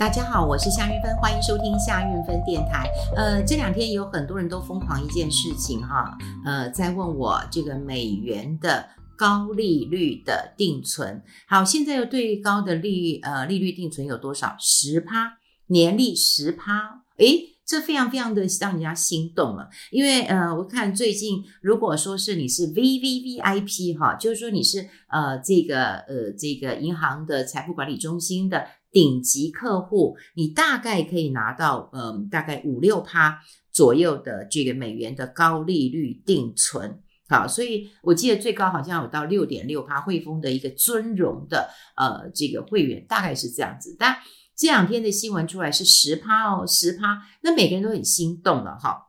大家好，我是夏韵芬，欢迎收听夏韵芬电台。呃，这两天有很多人都疯狂一件事情哈，呃，在问我这个美元的高利率的定存。好，现在又最高的利率呃利率定存有多少？十趴，年利十趴。诶，这非常非常的让人家心动了。因为呃，我看最近如果说是你是 VVVIP 哈，就是说你是呃这个呃这个银行的财富管理中心的。顶级客户，你大概可以拿到，嗯，大概五六趴左右的这个美元的高利率定存，好，所以我记得最高好像有到六点六趴，汇丰的一个尊荣的呃这个会员大概是这样子。但这两天的新闻出来是十趴哦，十趴，那每个人都很心动了哈。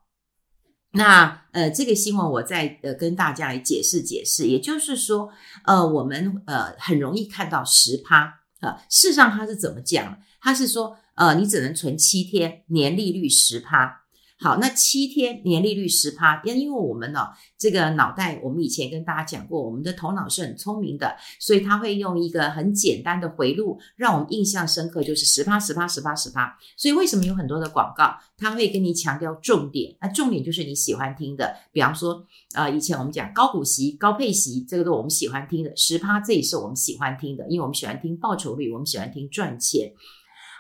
那呃这个新闻我再呃跟大家来解释解释，也就是说，呃我们呃很容易看到十趴。啊，事实上他是怎么讲？他是说，呃，你只能存七天，年利率十趴。好，那七天年利率十趴，因因为我们呢、这个脑袋，我们以前跟大家讲过，我们的头脑是很聪明的，所以他会用一个很简单的回路，让我们印象深刻，就是十趴、十趴、十趴、十趴。所以为什么有很多的广告，他会跟你强调重点？那重点就是你喜欢听的，比方说，呃，以前我们讲高股息、高配息，这个都我们喜欢听的，十趴这也是我们喜欢听的，因为我们喜欢听报酬率，我们喜欢听赚钱。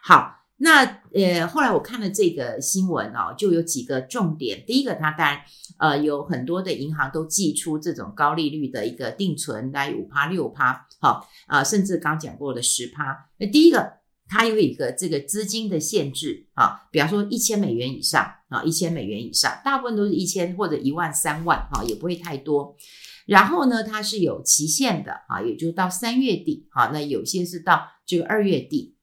好。那呃，后来我看了这个新闻哦，就有几个重点。第一个，它当然呃有很多的银行都寄出这种高利率的一个定存，大概五趴六趴，好啊，甚至刚讲过的十趴。那第一个，它有一个这个资金的限制啊，比方说一千美元以上啊，一千美元以上，大部分都是一千或者一万三万哈，也不会太多。然后呢，它是有期限的啊，也就到三月底啊，那有些是到这个二月底。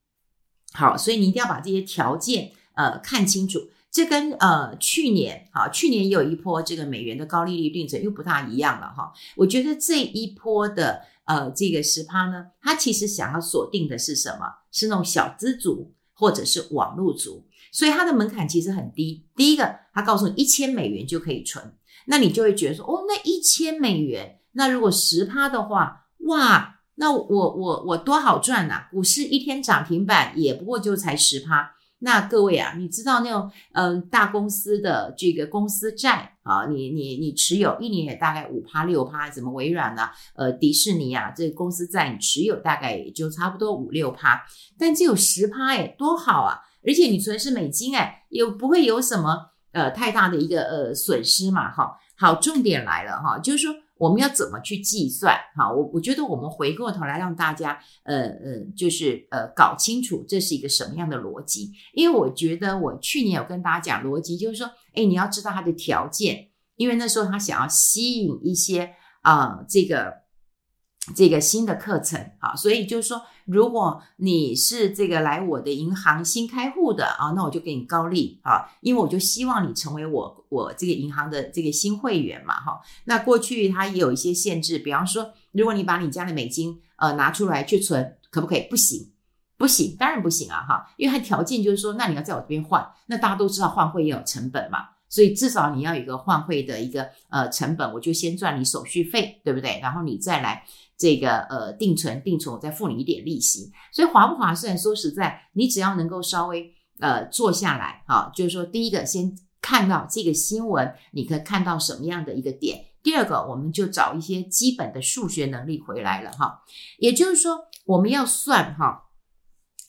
好，所以你一定要把这些条件呃看清楚。这跟呃去年啊，去年也有一波这个美元的高利率定存又不大一样了哈。我觉得这一波的呃这个十趴呢，它其实想要锁定的是什么？是那种小资族或者是网络族，所以它的门槛其实很低。第一个，它告诉你一千美元就可以存，那你就会觉得说，哦，那一千美元，那如果十趴的话，哇！那我我我多好赚呐、股市一天涨停板也不过就才十趴。那各位啊，你知道那种嗯大公司的这个公司债啊，你你你持有一年也大概五趴六趴，怎么微软呢、呃，迪士尼啊，这个公司债你持有大概也就差不多五六趴，但只有十趴诶，多好啊！而且你存是美金诶，也不会有什么呃太大的一个呃损失嘛，哈。好，重点来了哈，就是说。我们要怎么去计算？哈，我我觉得我们回过头来让大家，呃呃，就是呃搞清楚这是一个什么样的逻辑。因为我觉得我去年有跟大家讲逻辑，就是说，哎，你要知道它的条件，因为那时候他想要吸引一些啊、这个。这个新的课程啊，所以就是说，如果你是这个来我的银行新开户的啊，那我就给你高利啊，因为我就希望你成为我我这个银行的这个新会员嘛哈。那过去它也有一些限制，比方说，如果你把你家的美金呃拿出来去存，可不可以？不行，不行，当然不行啊哈，因为它条件就是说，那你要在我这边换，那大家都知道换汇也有成本嘛。所以至少你要有一个换汇的一个呃成本，我就先赚你手续费，对不对？然后你再来这个呃定存，定存我再付你一点利息。所以划不划算？说实在，你只要能够稍微呃坐下来，哈，就是说第一个先看到这个新闻，你可以看到什么样的一个点？第二个，我们就找一些基本的数学能力回来了哈。也就是说，我们要算哈，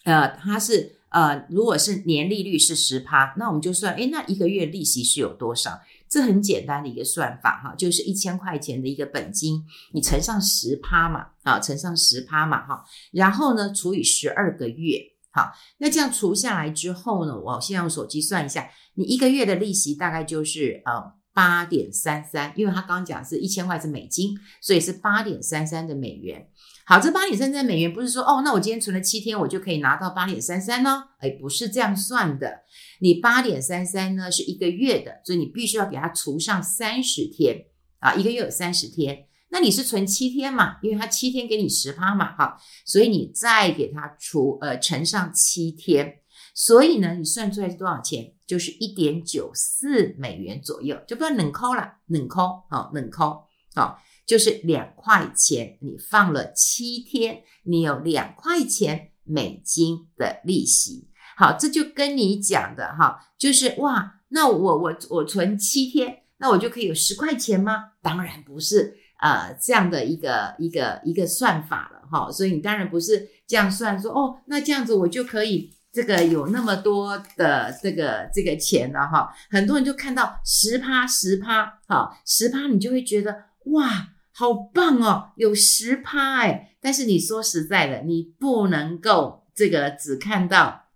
呃，它是。呃，如果是年利率是十趴，那我们就算，诶，那一个月利息是有多少？这很简单的一个算法哈，就是一千块钱的一个本金，你乘上十趴嘛，啊，乘上十趴嘛，哈，然后呢除以十二个月，好，那这样除下来之后呢，我先用手机算一下，你一个月的利息大概就是呃八点三三，因为他刚刚讲是一千块是美金，所以是八点三三的美元。好，这八点三三美元不是说哦，那我今天存了七天，我就可以拿到八点三三呢？哎，不是这样算的。你八点三三呢是一个月的，所以你必须要给它除上三十天啊，一个月有三十天。那你是存七天嘛？因为它七天给你十趴嘛，哈，所以你再给它除呃乘上七天，所以呢，你算出来是多少钱？就是一点九四美元左右，就不要冷抠了，冷抠，好，冷抠，好。就是两块钱，你放了七天，你有两块钱美金的利息。好，这就跟你讲的哈，就是哇，那我我我存七天，那我就可以有十块钱吗？当然不是，呃，这样的一个一个一个算法了哈。所以你当然不是这样算说哦，那这样子我就可以。这个有那么多的这个这个钱了哈，很多人就看到十趴十趴，哈，十趴你就会觉得哇，好棒哦，有十趴哎。但是你说实在的，你不能够这个只看到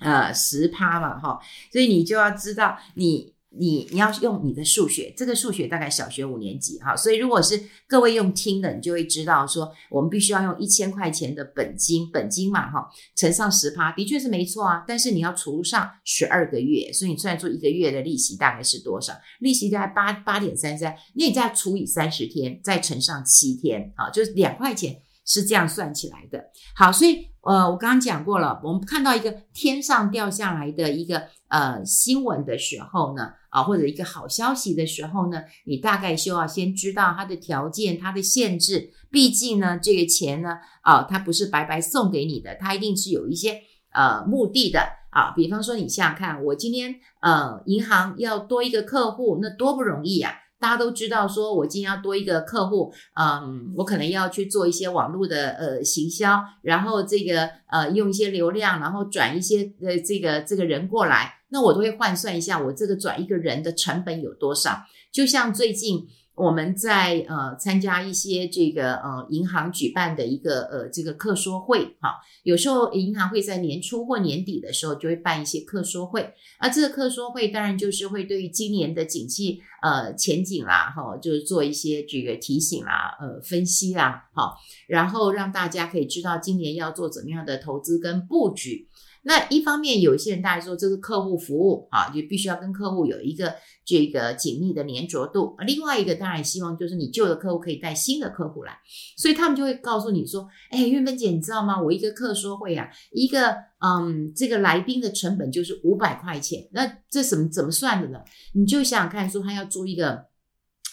呃十趴嘛哈，所以你就要知道你。你你要用你的数学，这个数学大概小学五年级哈，所以如果是各位用听的，你就会知道说，我们必须要用一千块钱的本金，本金嘛哈，乘上十趴，的确是没错啊，但是你要除上十二个月，所以你算出一个月的利息大概是多少？利息大概八八点三三，那你再除以三十天，再乘上七天啊，就是两块钱。是这样算起来的。好，所以呃，我刚刚讲过了，我们看到一个天上掉下来的一个呃新闻的时候呢，啊，或者一个好消息的时候呢，你大概就要先知道它的条件、它的限制。毕竟呢，这个钱呢，啊，它不是白白送给你的，它一定是有一些呃目的的啊。比方说，你想想看，我今天呃银行要多一个客户，那多不容易呀。大家都知道，说我今天要多一个客户，嗯，我可能要去做一些网络的呃行销，然后这个呃用一些流量，然后转一些呃这个这个人过来，那我都会换算一下，我这个转一个人的成本有多少。就像最近。我们在呃参加一些这个呃银行举办的一个呃这个客说会哈，有时候银行会在年初或年底的时候就会办一些客说会，而这个客说会当然就是会对于今年的景气呃前景啦哈，就是做一些这个提醒啦呃分析啦哈，然后让大家可以知道今年要做怎么样的投资跟布局。那一方面，有些人大家说这是客户服务啊，就必须要跟客户有一个这个紧密的粘着度。另外一个当然希望就是你旧的客户可以带新的客户来，所以他们就会告诉你说：“哎，韵芬姐，你知道吗？我一个客说会啊，一个嗯，这个来宾的成本就是五百块钱。那这怎么怎么算的呢？你就想想看，说他要租一个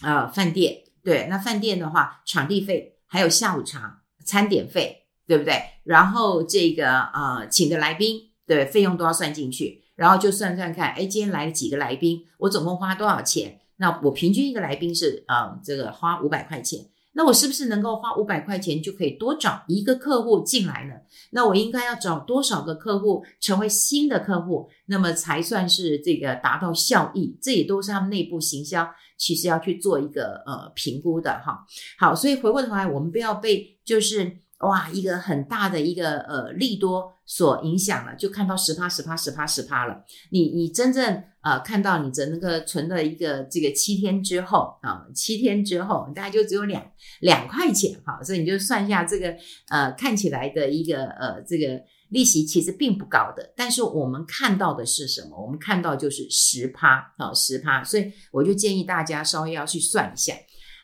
啊、呃、饭店，对，那饭店的话，场地费还有下午茶、餐点费。”对不对？然后这个呃，请的来宾，对，费用都要算进去，然后就算算看，哎，今天来了几个来宾，我总共花多少钱？那我平均一个来宾是啊、呃，这个花五百块钱，那我是不是能够花五百块钱就可以多找一个客户进来呢？那我应该要找多少个客户成为新的客户，那么才算是这个达到效益？这也都是他们内部行销其实要去做一个呃评估的哈。好，所以回过头来，我们不要被就是。哇，一个很大的一个呃利多所影响了，就看到十趴十趴十趴十趴了。你你真正呃看到你的那个存的一个这个七天之后啊，七天之后大概就只有两两块钱哈，所以你就算一下这个呃看起来的一个呃这个利息其实并不高的，但是我们看到的是什么？我们看到就是十趴啊十趴，所以我就建议大家稍微要去算一下。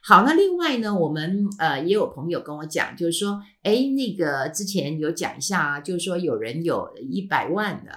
好，那另外呢，我们呃也有朋友跟我讲，就是说，哎，那个之前有讲一下啊，就是说有人有一百万的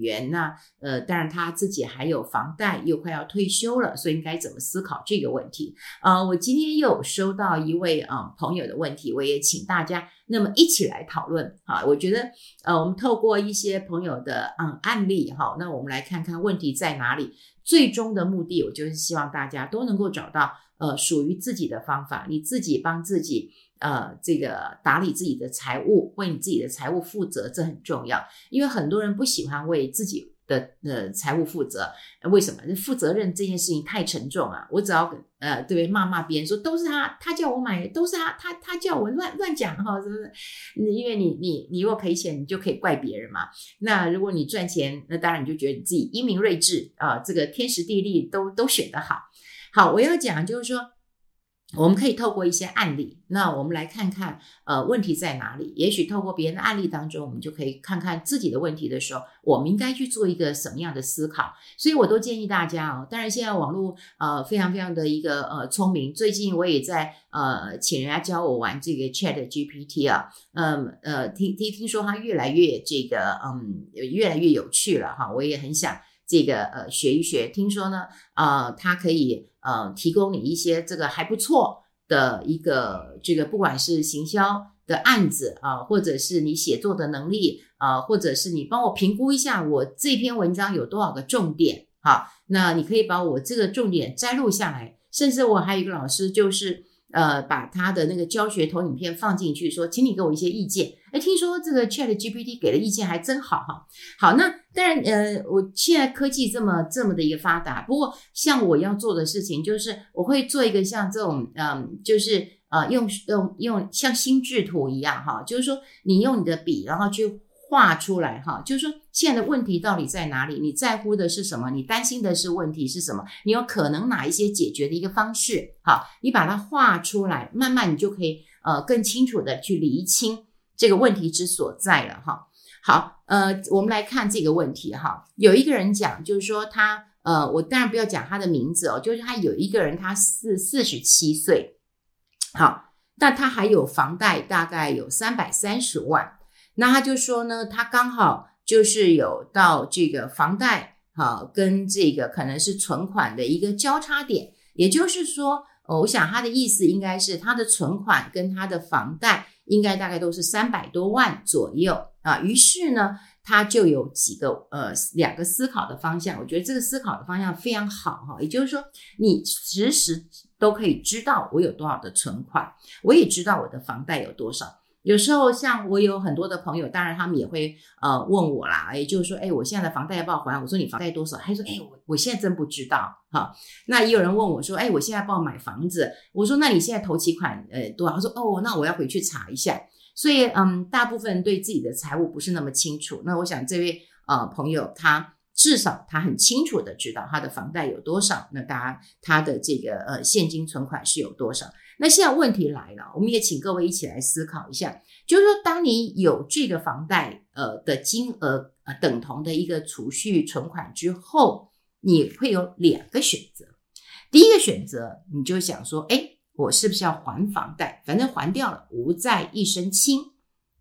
元呢，呃，当然他自己还有房贷，又快要退休了，所以应该怎么思考这个问题？呃，我今天又收到一位啊、朋友的问题，我也请大家那么一起来讨论啊。我觉得呃，我们透过一些朋友的嗯案例哈，那我们来看看问题在哪里。最终的目的，我就是希望大家都能够找到。呃，属于自己的方法，你自己帮自己，呃，这个打理自己的财务，为你自己的财务负责，这很重要。因为很多人不喜欢为自己的呃财务负责，为什么？负责任这件事情太沉重啊！我只要呃，对不对？骂骂别人说都是他，他叫我买，都是他，他他叫我乱乱讲哈，是不是？因为你你你如果赔钱，你就可以怪别人嘛。那如果你赚钱，那当然你就觉得你自己英明睿智啊，这个天时地利都都选得好。好，我要讲就是说，我们可以透过一些案例，那我们来看看，呃，问题在哪里？也许透过别人的案例当中，我们就可以看看自己的问题的时候，我们应该去做一个什么样的思考。所以，我都建议大家哦，当然现在网络呃非常非常的一个呃聪明，最近我也在呃请人家教我玩这个 Chat GPT 啊，嗯呃听听听说它越来越这个嗯越来越有趣了哈，我也很想。这个呃学一学，听说呢，呃，它可以呃提供你一些这个还不错的一个这个不管是行销的案子啊，或者是你写作的能力啊，或者是你帮我评估一下我这篇文章有多少个重点好，那你可以把我这个重点摘录下来，甚至我还有一个老师就是。呃，把他的那个教学投影片放进去，说，请你给我一些意见。哎，听说这个 Chat GPT 给的意见还真好哈。好，那当然，呃，我现在科技这么这么的一个发达，不过像我要做的事情，就是我会做一个像这种，嗯，就是呃，用用用像心智图一样哈，就是说你用你的笔，然后去。画出来哈，就是说现在的问题到底在哪里？你在乎的是什么？你担心的是问题是什么？你有可能哪一些解决的一个方式？好，你把它画出来，慢慢你就可以呃更清楚的去厘清这个问题之所在了哈。好，呃，我们来看这个问题哈。有一个人讲，就是说他呃，我当然不要讲他的名字哦，就是他有一个人他四四十七岁，好，但他还有房贷，大概有三百三十万。那他就说呢，他刚好就是有到这个房贷哈，跟这个可能是存款的一个交叉点，也就是说，我想他的意思应该是他的存款跟他的房贷应该大概都是三百多万左右啊。于是呢，他就有几个呃两个思考的方向，我觉得这个思考的方向非常好哈。也就是说，你时时都可以知道我有多少的存款，我也知道我的房贷有多少。有时候，像我有很多的朋友，当然他们也会呃问我啦，也就是说，哎，我现在的房贷要不要还？我说你房贷多少？他说，哎，我我现在真不知道哈。那也有人问我说，哎，我现在要不要买房子？我说，那你现在投期款呃多少？他说，哦，那我要回去查一下。所以，嗯，大部分对自己的财务不是那么清楚。那我想这位呃朋友，他至少他很清楚的知道他的房贷有多少，那当然他的这个呃现金存款是有多少。那现在问题来了，我们也请各位一起来思考一下，就是说，当你有这个房贷呃的金额呃等同的一个储蓄存款之后，你会有两个选择。第一个选择，你就想说，哎，我是不是要还房贷？反正还掉了，无债一身轻，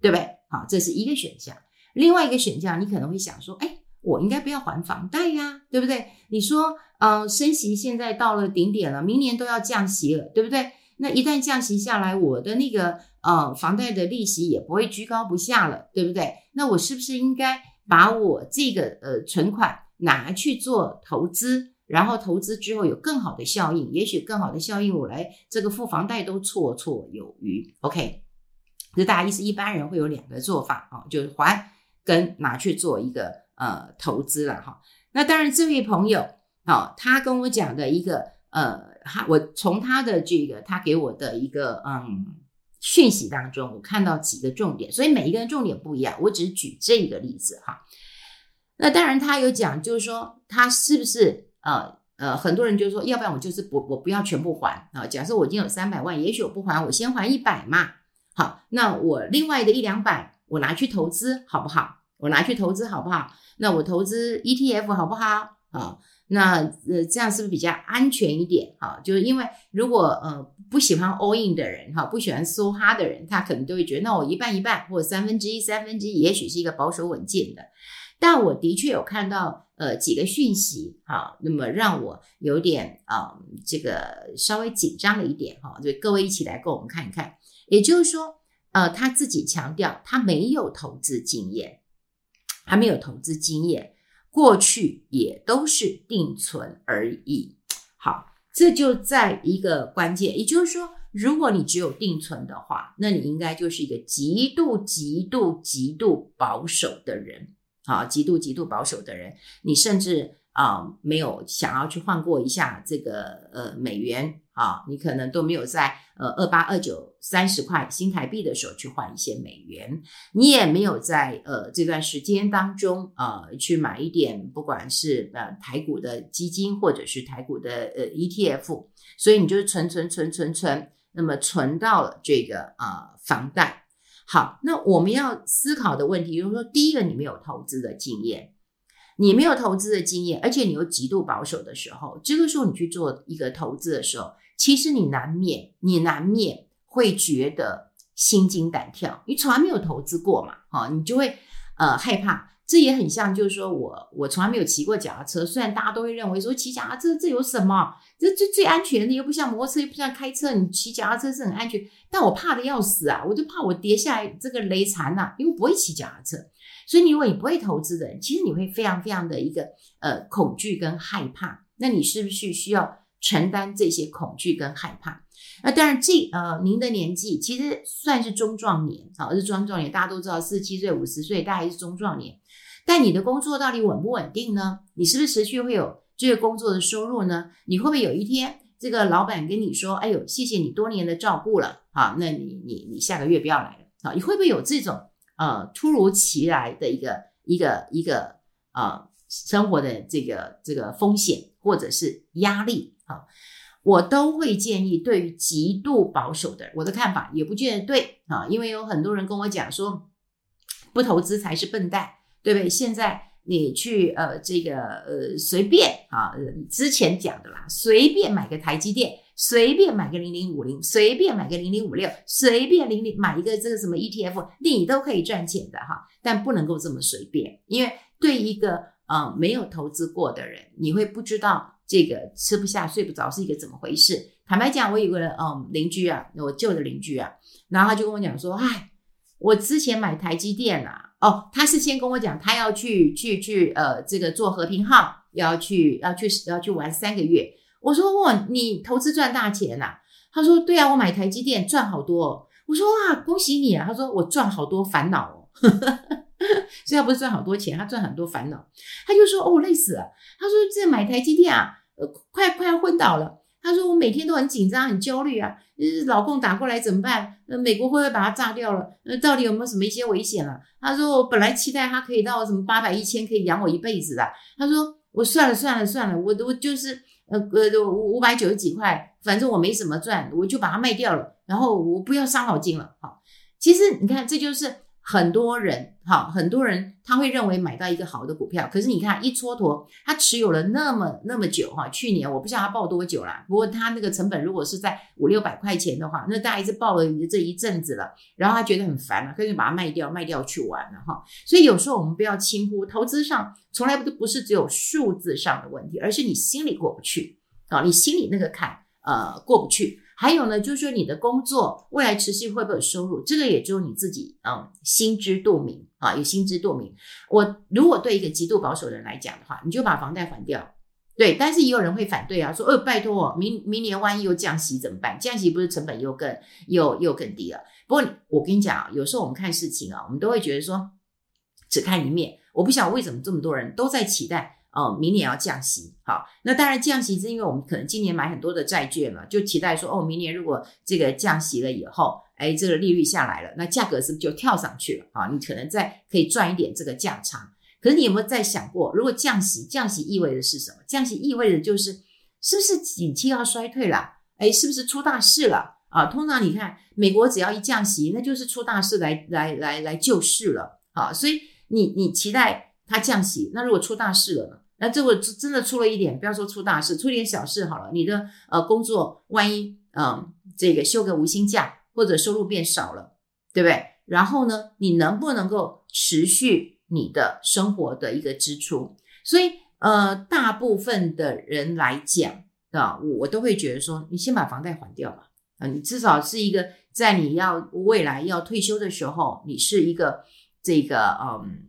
对不对？好，这是一个选项。另外一个选项，你可能会想说，哎，我应该不要还房贷呀，对不对？你说，嗯、呃，升息现在到了顶点了，明年都要降息了，对不对？那一旦降息下来，我的那个呃房贷的利息也不会居高不下了，对不对？那我是不是应该把我这个呃存款拿去做投资，然后投资之后有更好的效应？也许更好的效应，我来这个付房贷都绰绰有余。OK，这大家意思，一般人会有两个做法啊，就是还跟拿去做一个呃投资了哈。那当然，这位朋友哦，他跟我讲的一个。呃，他我从他的这个他给我的一个嗯讯息当中，我看到几个重点，所以每一个人重点不一样，我只是举这个例子哈。那当然他有讲，就是说他是不是呃呃，很多人就说，要不然我就是不我不要全部还啊。假设我已经有三百万，也许我不还，我先还一百嘛。好，那我另外的一两百，我拿去投资好不好？我拿去投资好不好？那我投资 ETF 好不好？啊。那呃，这样是不是比较安全一点？哈，就是因为如果呃不喜欢 all in 的人哈，不喜欢梭哈的人，他可能都会觉得，那我一半一半或者三分之一三分之一，也许是一个保守稳健的。但我的确有看到呃几个讯息哈，那么让我有点啊、这个稍微紧张了一点哈，就各位一起来跟我们看一看。也就是说，呃，他自己强调他没有投资经验，还没有投资经验。过去也都是定存而已。好，这就在一个关键，也就是说，如果你只有定存的话，那你应该就是一个极度、极度、极度保守的人。啊，极度、极度保守的人，你甚至。啊、没有想要去换过一下这个呃美元啊，你可能都没有在呃二八二九三十块新台币的时候去换一些美元，你也没有在呃这段时间当中、呃、去买一点不管是呃台股的基金或者是台股的呃 ETF，所以你就是存存存存存，那么存到了这个啊、呃、房贷。好，那我们要思考的问题就是说，第一个你没有投资的经验。你没有投资的经验，而且你又极度保守的时候，这个时候你去做一个投资的时候，其实你难免，你难免会觉得心惊胆跳。你从来没有投资过嘛，哈，你就会呃害怕。这也很像，就是说我我从来没有骑过脚踏车，虽然大家都会认为说骑脚踏车这有什么，这最最安全的，又不像摩托车，又不像开车，你骑脚踏车是很安全，但我怕的要死啊，我就怕我跌下来这个雷残呐、啊，因为不会骑脚踏车，所以你如果你不会投资的人，其实你会非常非常的一个呃恐惧跟害怕，那你是不是需要承担这些恐惧跟害怕？那当然，这呃，您的年纪其实算是中壮年啊，是中壮年。大家都知道，四十七岁、五十岁，大概是中壮年。但你的工作到底稳不稳定呢？你是不是持续会有这个工作的收入呢？你会不会有一天，这个老板跟你说：“哎呦，谢谢你多年的照顾了，好，那你你你下个月不要来了。”啊，你会不会有这种呃突如其来的一个一个一个呃生活的这个这个风险或者是压力啊？我都会建议，对于极度保守的人，我的看法也不见得对啊，因为有很多人跟我讲说，不投资才是笨蛋，对不对？现在你去呃这个呃随便啊，之前讲的啦，随便买个台积电，随便买个零零五零，随便买个零零五六，随便零零买一个这个什么 ETF，你都可以赚钱的哈，但不能够这么随便，因为对一个呃没有投资过的人，你会不知道。这个吃不下睡不着是一个怎么回事？坦白讲，我有个嗯邻居啊，我旧的邻居啊，然后他就跟我讲说，哎，我之前买台积电啊，哦，他是先跟我讲，他要去去去呃这个做和平号，要去要去要去玩三个月。我说哇，你投资赚大钱呐？他说对啊，我买台积电赚好多。我说哇，恭喜你啊！他说我赚好多烦恼哦。所以他不是赚好多钱，他赚很多烦恼。他就说：“哦，累死了。”他说：“这买台积电啊，呃，快快要昏倒了。”他说：“我每天都很紧张，很焦虑啊。呃，老公打过来怎么办？呃，美国会不会把它炸掉了？呃，到底有没有什么一些危险了？”他说：“我本来期待他可以到什么八百一千，可以养我一辈子的。”他说：“我算了算了算了，我我就是呃呃五百九十几块，反正我没什么赚，我就把它卖掉了，然后我不要伤脑筋了。”好，其实你看，这就是。很多人，哈，很多人他会认为买到一个好的股票，可是你看一蹉跎，他持有了那么那么久，哈，去年我不知道他报多久啦，不过他那个成本如果是在五六百块钱的话，那大概是报了这一阵子了，然后他觉得很烦了，干脆把它卖掉，卖掉去玩了，哈。所以有时候我们不要轻忽，投资上从来不不是只有数字上的问题，而是你心里过不去啊，你心里那个坎，呃，过不去。还有呢，就是说你的工作未来持续会不会有收入，这个也只有你自己嗯心知肚明啊，有心知肚明。我如果对一个极度保守的人来讲的话，你就把房贷还掉，对。但是也有人会反对啊，说呃拜托，明明年万一又降息怎么办？降息不是成本又更又又更低了？不过我跟你讲啊，有时候我们看事情啊，我们都会觉得说只看一面。我不晓得为什么这么多人都在期待。哦，明年要降息，好，那当然降息是因为我们可能今年买很多的债券了，就期待说，哦，明年如果这个降息了以后，哎，这个利率下来了，那价格是不是就跳上去了？啊，你可能再可以赚一点这个价差。可是你有没有在想过，如果降息，降息意味着是什么？降息意味着就是是不是景气要衰退了？哎，是不是出大事了？啊，通常你看美国只要一降息，那就是出大事来来来来救市了，啊，所以你你期待它降息，那如果出大事了呢？那这个真的出了一点，不要说出大事，出一点小事好了。你的呃工作万一嗯、这个休个无薪假，或者收入变少了，对不对？然后呢，你能不能够持续你的生活的一个支出？所以呃，大部分的人来讲啊，我都会觉得说，你先把房贷还掉吧。啊，你至少是一个在你要未来要退休的时候，你是一个这个嗯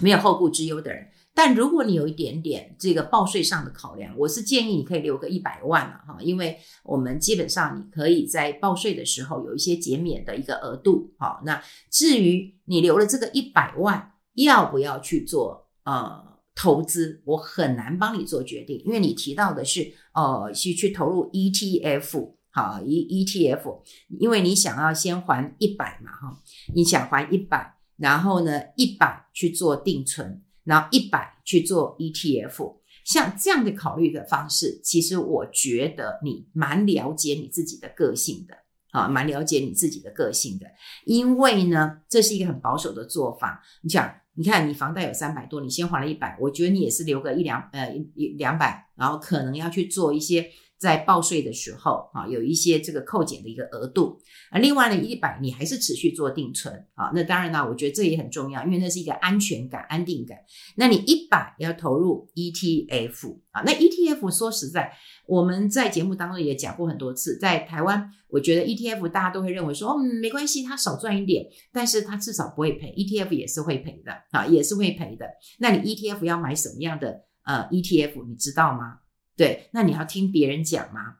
没有后顾之忧的人。但如果你有一点点这个报税上的考量，我是建议你可以留个一百万了哈，因为我们基本上你可以在报税的时候有一些减免的一个额度。好，那至于你留了这个一百万要不要去做呃投资，我很难帮你做决定，因为你提到的是呃去去投入 ETF 好 E ETF，因为你想要先还一百嘛哈，你想还一百，然后呢一百去做定存。然后一百去做 ETF，像这样的考虑的方式，其实我觉得你蛮了解你自己的个性的啊，蛮了解你自己的个性的。因为呢，这是一个很保守的做法。你想，你看你房贷有三百多，你先还了一百，我觉得你也是留个一两呃一两百，然后可能要去做一些在报税的时候啊，有一些这个扣减的一个额度啊。另外呢，一百你还是持续做定存啊。那当然呢，我觉得这也很重要，因为那是一个安全感、安定感。那你一百要投入 ETF 啊，那 ETF 说实在，我们在节目当中也讲过很多次，在台湾，我觉得 ETF 大家都会认为说，嗯，没关系，它少赚一点，但是它至少不会赔，ETF 也是会赔的啊，也是会赔的。那你 ETF 要买什么样的呃 ETF，你知道吗？对，那你要听别人讲吗？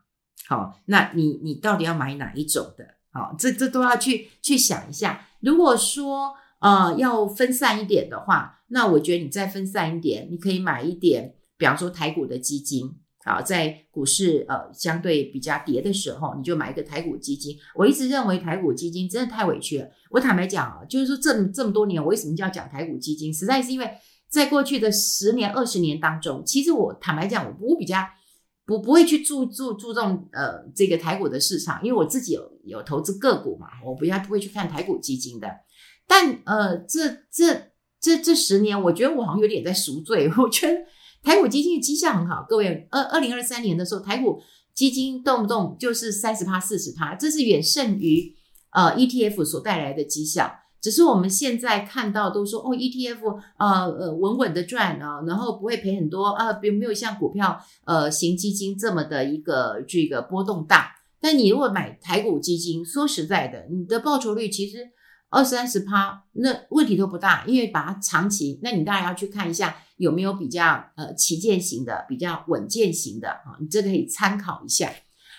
好，那你你到底要买哪一种的？好，这这都要去去想一下。如果说呃要分散一点的话，那我觉得你再分散一点，你可以买一点，比方说台股的基金。好，在股市呃相对比较跌的时候，你就买一个台股基金。我一直认为台股基金真的太委屈了。我坦白讲啊，就是说这么这么多年，我为什么就要讲台股基金？实在是因为。在过去的十年、二十年当中，其实我坦白讲，我我比较不不会去注注注重呃这个台股的市场，因为我自己有有投资个股嘛，我比较不会去看台股基金的。但呃，这这这这十年，我觉得我好像有点在赎罪。我觉得台股基金的绩效很好，各位，二二零二三年的时候，台股基金动不动就是三十趴、四十趴，这是远胜于呃 ETF 所带来的绩效。只是我们现在看到都说哦，ETF 呃呃稳稳的赚啊，然后不会赔很多啊，并没有像股票呃型基金这么的一个这个波动大。但你如果买台股基金，说实在的，你的报酬率其实二三十趴，那问题都不大，因为把它长期，那你当然要去看一下有没有比较呃旗舰型的、比较稳健型的啊，你这个可以参考一下。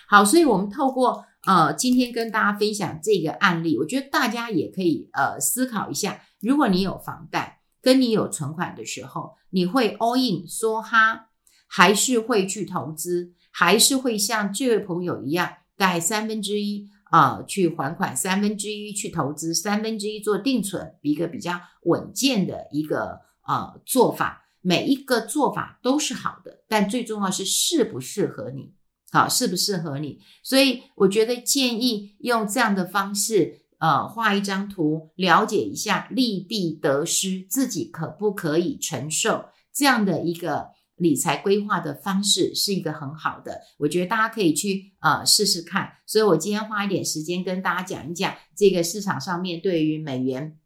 好，所以我们透过。呃，今天跟大家分享这个案例，我觉得大家也可以呃思考一下，如果你有房贷，跟你有存款的时候，你会 all in 梭哈，还是会去投资，还是会像这位朋友一样，贷三分之一啊、去还款，三分之一去投资，三分之一做定存，一个比较稳健的一个呃做法。每一个做法都是好的，但最重要是适不适合你。好，适不适合你？所以我觉得建议用这样的方式，呃，画一张图，了解一下利弊得失，自己可不可以承受这样的一个理财规划的方式，是一个很好的。我觉得大家可以去呃试试看。所以我今天花一点时间跟大家讲一讲这个市场上面对于美元，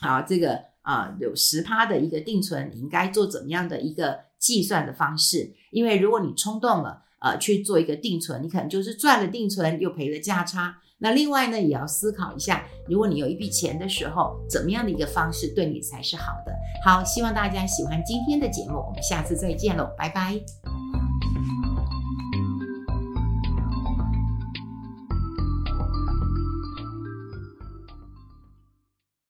啊，这个啊、呃、有十趴的一个定存，你应该做怎么样的一个计算的方式？因为如果你冲动了。呃，去做一个定存，你可能就是赚了定存又赔了价差。那另外呢，也要思考一下，如果你有一笔钱的时候，怎么样的一个方式对你才是好的？好，希望大家喜欢今天的节目，我们下次再见喽，拜拜。